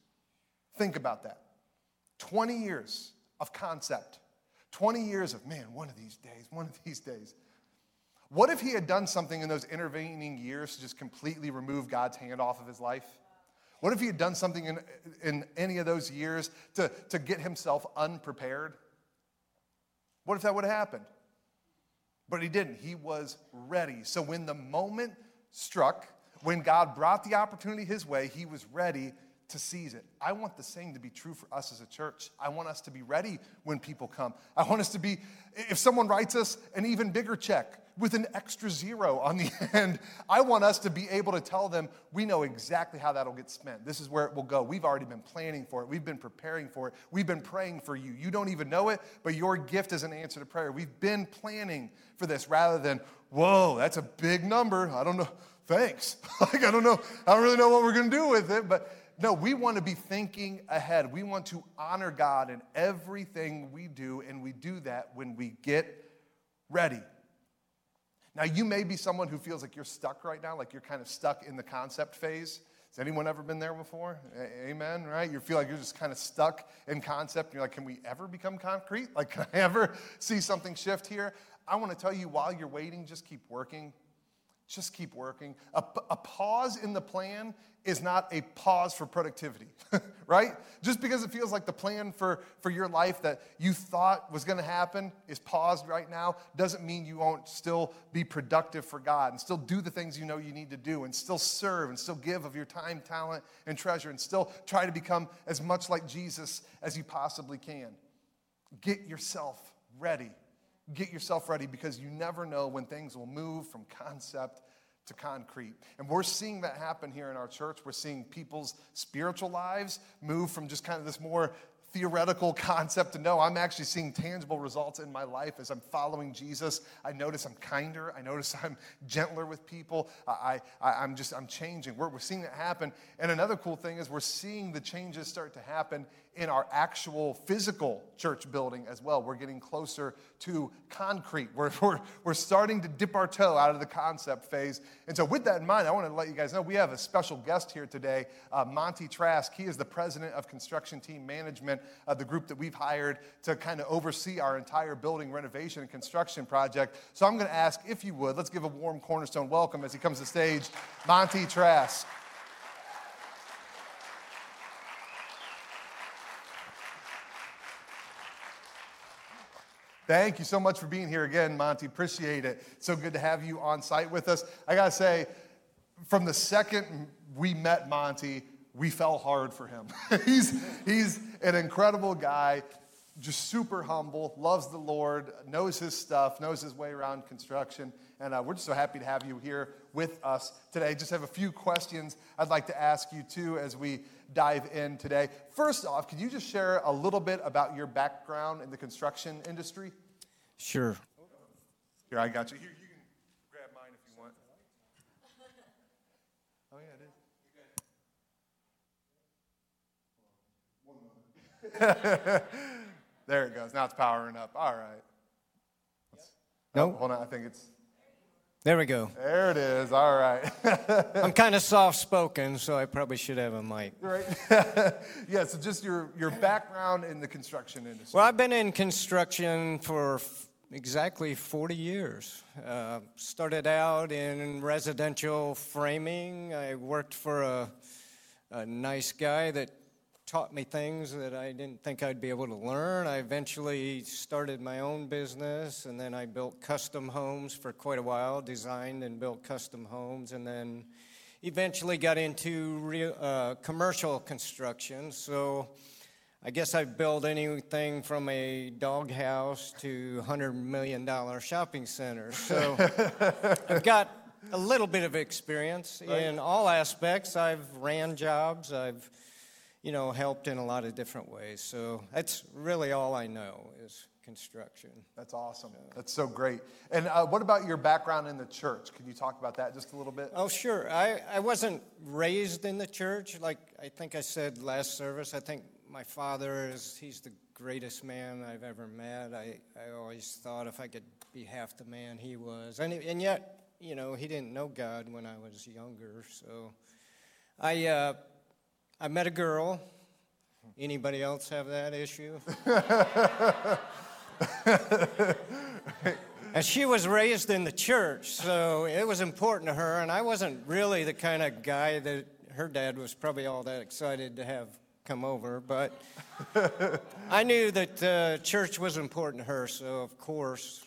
A: Think about that. 20 years of concept, 20 years of, man, one of these days, one of these days. What if he had done something in those intervening years to just completely remove God's hand off of his life? What if he had done something in, in any of those years to, to get himself unprepared? What if that would have happened? But he didn't. He was ready. So when the moment struck, when God brought the opportunity his way, he was ready to seize it. I want the same to be true for us as a church. I want us to be ready when people come. I want us to be, if someone writes us an even bigger check with an extra zero on the end, I want us to be able to tell them we know exactly how that'll get spent. This is where it will go. We've already been planning for it, we've been preparing for it, we've been praying for you. You don't even know it, but your gift is an answer to prayer. We've been planning for this rather than, whoa, that's a big number. I don't know. Thanks. like, I don't know. I don't really know what we're going to do with it, but no, we want to be thinking ahead. We want to honor God in everything we do, and we do that when we get ready. Now, you may be someone who feels like you're stuck right now, like you're kind of stuck in the concept phase. Has anyone ever been there before? Amen, right? You feel like you're just kind of stuck in concept. And you're like, can we ever become concrete? Like, can I ever see something shift here? I want to tell you while you're waiting, just keep working. Just keep working. A, a, pause in the plan is not a pause for productivity, right? Just because it feels like the plan for, for your life that you thought was going to happen is paused right now doesn't mean you won't still be productive for God and still do the things you know you need to do and still serve and still give of your time, talent, and treasure and still try to become as much like Jesus as you possibly can. Get yourself ready get yourself ready because you never know when things will move from concept to concrete. And we're seeing that happen here in our church. We're seeing people's spiritual lives move from just kind of this more theoretical concept to know I'm actually seeing tangible results in my life as I'm following Jesus. I notice I'm kinder. I notice I'm gentler with people. I, I, am just, I'm changing. We're, we're seeing that happen. And another cool thing is we're seeing the changes start to happen in our actual physical church building as well. We're getting closer to concrete. We're, we're, we're starting to dip our toe out of the concept phase. And so, with that in mind, I want to let you guys know we have a special guest here today, uh, Monty Trask. He is the president of construction team management of the group that we've hired to kind of oversee our entire building renovation and construction project. So, I'm going to ask if you would, let's give a warm cornerstone welcome as he comes to stage, Monty Trask. Thank you so much for being here again, Monty. Appreciate it. So good to have you on site with us. I got to say, from the second we met Monty, we fell hard for him. he's, he's an incredible guy, just super humble, loves the Lord, knows his stuff, knows his way around construction. And uh, we're just so happy to have you here with us today. Just have a few questions I'd like to ask you too as we dive in today. First off, could you just share a little bit about your background in the construction industry?
B: Sure.
A: Here, I got you. Here, you can grab mine if you want. Oh, yeah, it is. there it goes. Now it's powering up. All right.
B: No.
A: Oh, hold on. I think it's.
B: There we go.
A: There it is. All right.
B: I'm kind of soft spoken, so I probably should have a mic.
A: Right. yeah, so just your, your background in the construction industry.
B: Well, I've been in construction for f- exactly 40 years. Uh, started out in residential framing. I worked for a, a nice guy that taught me things that I didn't think I'd be able to learn. I eventually started my own business, and then I built custom homes for quite a while, designed and built custom homes, and then eventually got into real, uh, commercial construction. So I guess I've built anything from a doghouse to $100 million shopping centers. So I've got a little bit of experience right. in all aspects. I've ran jobs, I've you know, helped in a lot of different ways. So that's really all I know is construction.
A: That's awesome. That's so great. And uh, what about your background in the church? Can you talk about that just a little bit?
B: Oh, sure. I, I wasn't raised in the church. Like I think I said last service, I think my father is, he's the greatest man I've ever met. I, I always thought if I could be half the man he was. And, and yet, you know, he didn't know God when I was younger. So I, uh, I met a girl. Anybody else have that issue? and she was raised in the church, so it was important to her. And I wasn't really the kind of guy that her dad was probably all that excited to have come over, but I knew that uh, church was important to her, so of course,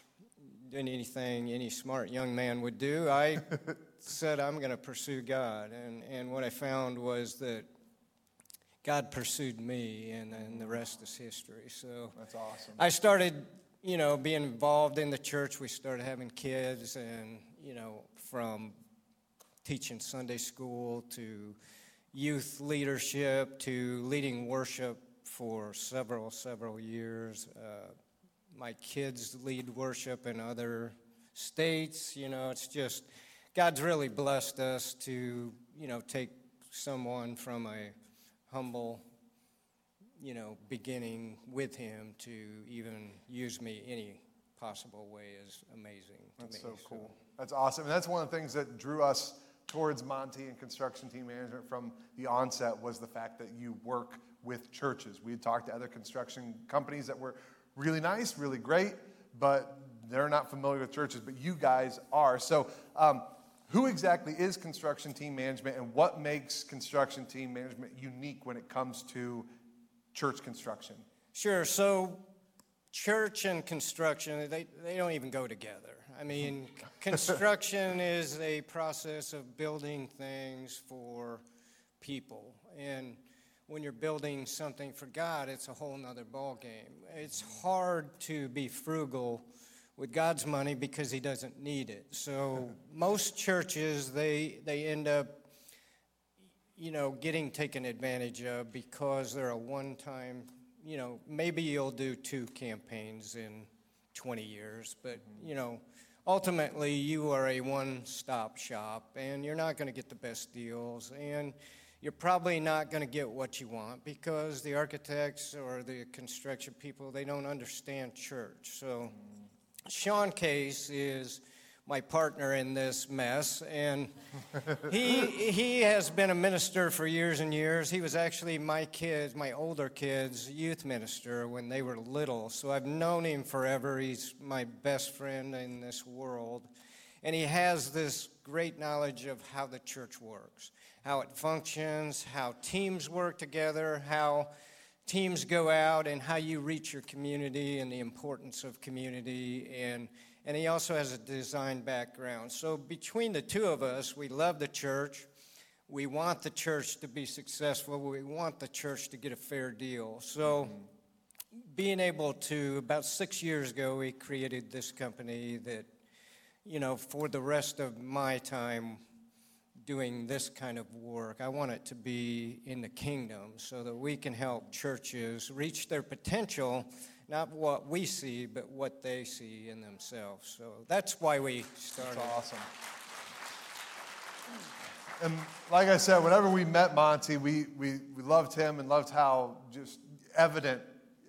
B: in anything any smart young man would do, I said, I'm going to pursue God. And, and what I found was that God pursued me, and, and the rest is history. So
A: that's awesome.
B: I started, you know, being involved in the church. We started having kids, and, you know, from teaching Sunday school to youth leadership to leading worship for several, several years. Uh, my kids lead worship in other states. You know, it's just, God's really blessed us to, you know, take someone from a humble, you know, beginning with Him to even use me any possible way is amazing.
A: That's me, so cool. So. That's awesome. And that's one of the things that drew us towards Monty and construction team management from the onset was the fact that you work with churches. We had talked to other construction companies that were really nice, really great, but they're not familiar with churches, but you guys are. So, um, who exactly is construction team management and what makes construction team management unique when it comes to church construction?
B: Sure. So, church and construction, they, they don't even go together. I mean, construction is a process of building things for people. And when you're building something for God, it's a whole nother ballgame. It's hard to be frugal with God's money because he doesn't need it. So most churches they they end up you know getting taken advantage of because they're a one-time, you know, maybe you'll do two campaigns in 20 years, but mm-hmm. you know, ultimately you are a one-stop shop and you're not going to get the best deals and you're probably not going to get what you want because the architects or the construction people they don't understand church. So mm-hmm. Sean case is my partner in this mess. And he, he has been a minister for years and years. He was actually my kids, my older kids' youth minister when they were little. So I've known him forever. He's my best friend in this world. And he has this great knowledge of how the church works, how it functions, how teams work together, how teams go out, and how you reach your community and the importance of community. And and he also has a design background. So between the two of us, we love the church. We want the church to be successful. We want the church to get a fair deal. So mm-hmm. being able to, about six years ago, we created this company that, you know, for the rest of my time doing this kind of work, I want it to be in the kingdom so that we can help churches reach their potential not what we see, but what they see in themselves. So that's why we started.
A: That's awesome. And like I said, whenever we met Monty, we, we, we loved him and loved how just evident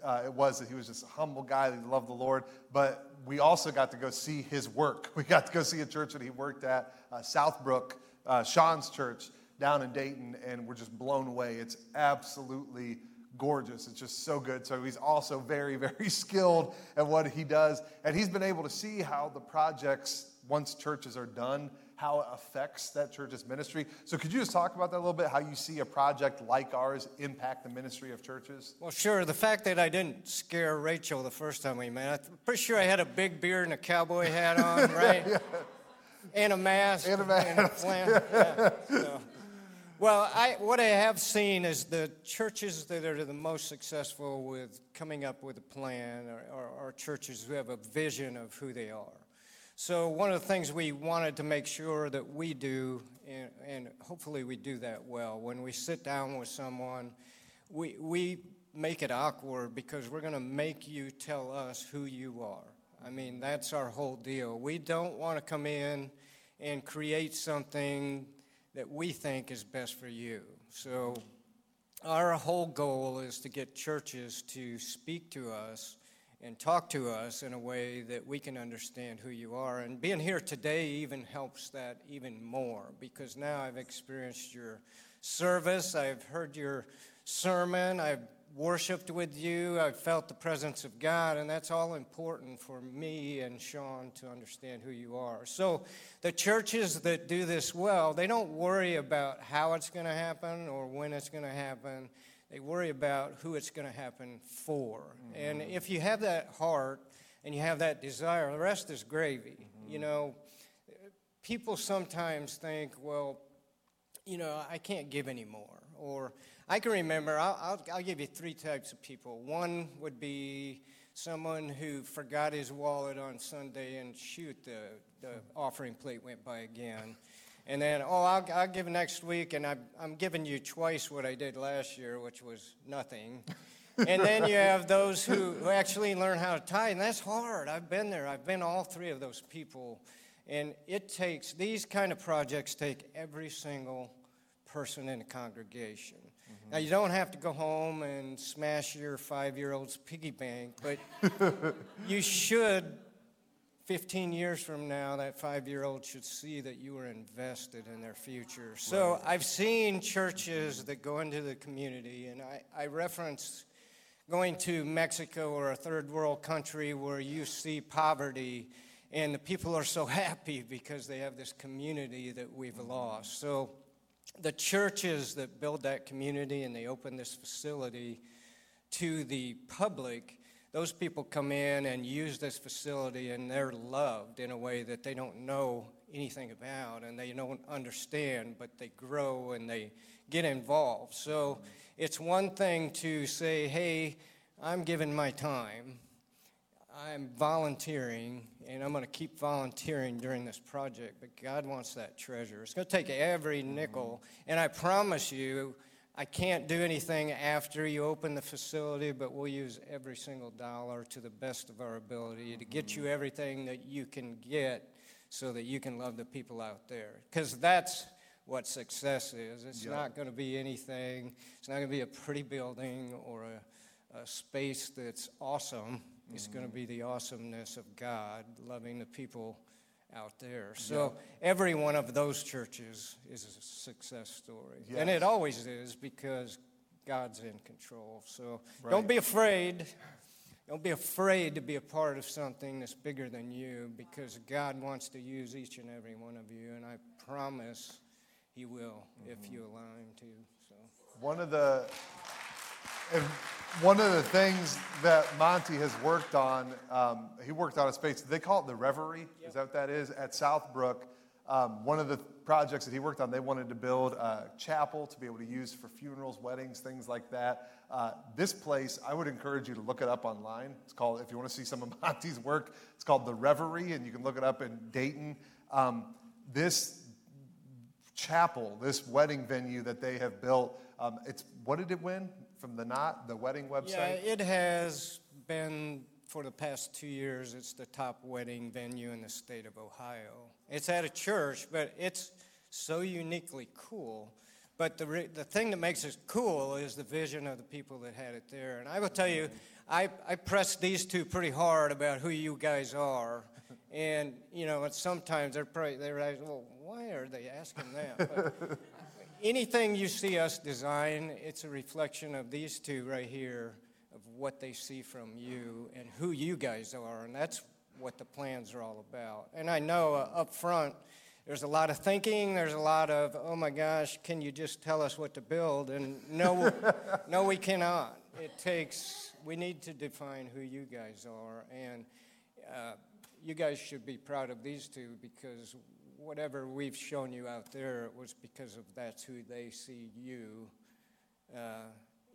A: uh, it was that he was just a humble guy that loved the Lord. But we also got to go see his work. We got to go see a church that he worked at, uh, Southbrook, uh, Sean's church down in Dayton, and we're just blown away. It's absolutely gorgeous. It's just so good. So he's also very, very skilled at what he does. And he's been able to see how the projects once churches are done, how it affects that church's ministry. So, could you just talk about that a little bit? How you see a project like ours impact the ministry of churches?
B: Well, sure. The fact that I didn't scare Rachel the first time we met, I'm pretty sure I had a big beard and a cowboy hat on, right? yeah. And a mask.
A: And a mask. And a
B: yeah, so. Well, I, what I have seen is the churches that are the most successful with coming up with a plan are, are, are churches who have a vision of who they are. So, one of the things we wanted to make sure that we do, and, and hopefully we do that well, when we sit down with someone, we, we make it awkward because we're going to make you tell us who you are. I mean, that's our whole deal. We don't want to come in and create something that we think is best for you. So, our whole goal is to get churches to speak to us and talk to us in a way that we can understand who you are. And being here today even helps that even more because now I've experienced your service, I've heard your sermon, I've worshiped with you, I've felt the presence of God, and that's all important for me and Sean to understand who you are. So, the churches that do this well, they don't worry about how it's going to happen or when it's going to happen they worry about who it's going to happen for. Mm-hmm. And if you have that heart and you have that desire, the rest is gravy. Mm-hmm. You know, people sometimes think, well, you know, I can't give anymore. Or I can remember, I'll, I'll, I'll give you three types of people. One would be someone who forgot his wallet on Sunday and shoot, the, the offering plate went by again. And then, oh, I'll, I'll give next week, and I'm, I'm giving you twice what I did last year, which was nothing. and then you have those who, who actually learn how to tithe, and that's hard. I've been there. I've been all three of those people. And it takes, these kind of projects take every single person in the congregation. Mm-hmm. Now, you don't have to go home and smash your five year old's piggy bank, but you should 15 years from now, that five year old should see that you are invested in their future. So right. I've seen churches that go into the community, and I, I reference going to Mexico or a third world country where you see poverty, and the people are so happy because they have this community that we've lost. So the churches that build that community and they open this facility to the public those people come in and use this facility and they're loved in a way that they don't know anything about and they don't understand, but they grow and they get involved. So it's one thing to say, hey, I'm giving my time, I'm volunteering, and I'm going to keep volunteering during this project, but God wants that treasure. It's going to take every nickel, and I promise you, I can't do anything after you open the facility, but we'll use every single dollar to the best of our ability to get you mm-hmm. everything that you can get so that you can love the people out there. Because that's what success is. It's yep. not going to be anything, it's not going to be a pretty building or a, a space that's awesome. Mm-hmm. It's going to be the awesomeness of God, loving the people out there. So yeah. every one of those churches is a success story. Yes. And it always is because God's in control. So right. don't be afraid. Don't be afraid to be a part of something that's bigger than you because God wants to use each and every one of you. And I promise He will mm-hmm. if you allow Him to. So.
A: One of the. One of the things that Monty has worked on, um, he worked on a space, they call it the Reverie, yep. is that what that is, at Southbrook. Um, one of the projects that he worked on, they wanted to build a chapel to be able to use for funerals, weddings, things like that. Uh, this place, I would encourage you to look it up online. It's called, if you want to see some of Monty's work, it's called The Reverie, and you can look it up in Dayton. Um, this chapel, this wedding venue that they have built, um, it's what did it win? From the Knot, the wedding website?
B: Yeah, it has been for the past two years. It's the top wedding venue in the state of Ohio. It's at a church, but it's so uniquely cool. But the, re- the thing that makes it cool is the vision of the people that had it there. And I will tell you, I, I pressed these two pretty hard about who you guys are. And, you know, sometimes they're probably, they're like, well, why are they asking that? But anything you see us design, it's a reflection of these two right here, of what they see from you and who you guys are. And that's what the plans are all about. And I know uh, up front, there's a lot of thinking. There's a lot of, oh my gosh, can you just tell us what to build? And no, no, we cannot. It takes. We need to define who you guys are, and uh, you guys should be proud of these two because whatever we've shown you out there it was because of that's who they see you uh,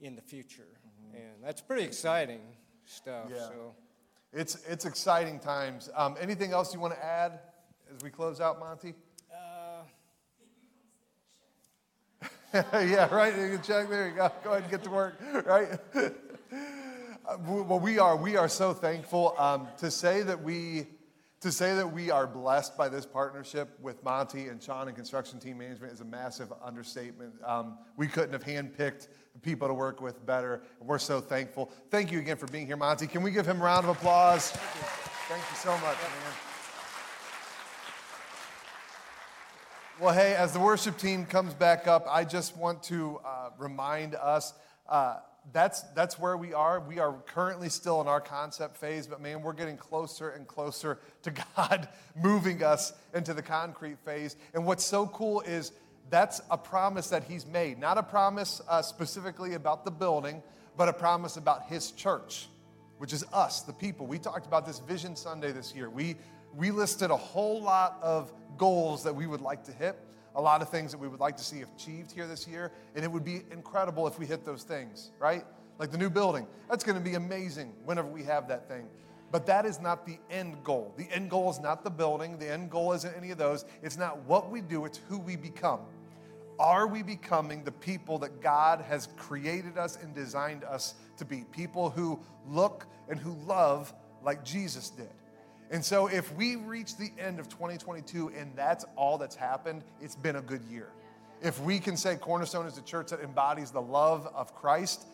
B: in the future, mm-hmm. and that's pretty exciting stuff.
A: Yeah. So. It's, it's exciting times. Um, anything else you want to add as we close out, Monty? Uh, yeah, right. You can check. There you go. Go ahead and get to work. Right. well, we are. We are so thankful um, to say that we to say that we are blessed by this partnership with Monty and Sean and Construction Team Management is a massive understatement. Um, we couldn't have handpicked people to work with better. And we're so thankful. Thank you again for being here, Monty. Can we give him a round of applause? Thank you, Thank you so much, man. Well, hey, as the worship team comes back up, I just want to uh, remind us. Uh, that's, that's where we are. We are currently still in our concept phase, but man, we're getting closer and closer to God moving us into the concrete phase. And what's so cool is that's a promise that He's made, not a promise uh, specifically about the building, but a promise about His church, which is us, the people. We talked about this Vision Sunday this year. We, we listed a whole lot of goals that we would like to hit a lot of things that we would like to see achieved here this year. And it would be incredible if we hit those things, right? Like the new building. That's going to be amazing whenever we have that thing. But that is not the end goal. The end goal is not the building. The end goal isn't any of those. It's not what we do, it's who we become. Are we becoming the people that God has created us and designed us to be? People who look and who love like Jesus did. And so, if we reach the end of 2022 and that's all that's happened, it's been a good year. If we can say Cornerstone is a church that embodies the love of Christ,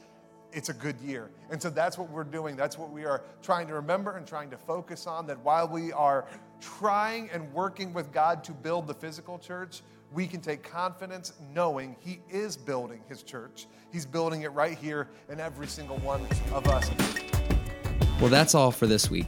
A: it's a good year. And so that's what we're doing. That's what we are trying to remember and trying to focus on. That while we are trying and working with God to build the physical church, we can take confidence knowing He is building His church. He's building it right here in every single one of us.
C: Well, that's all for this week.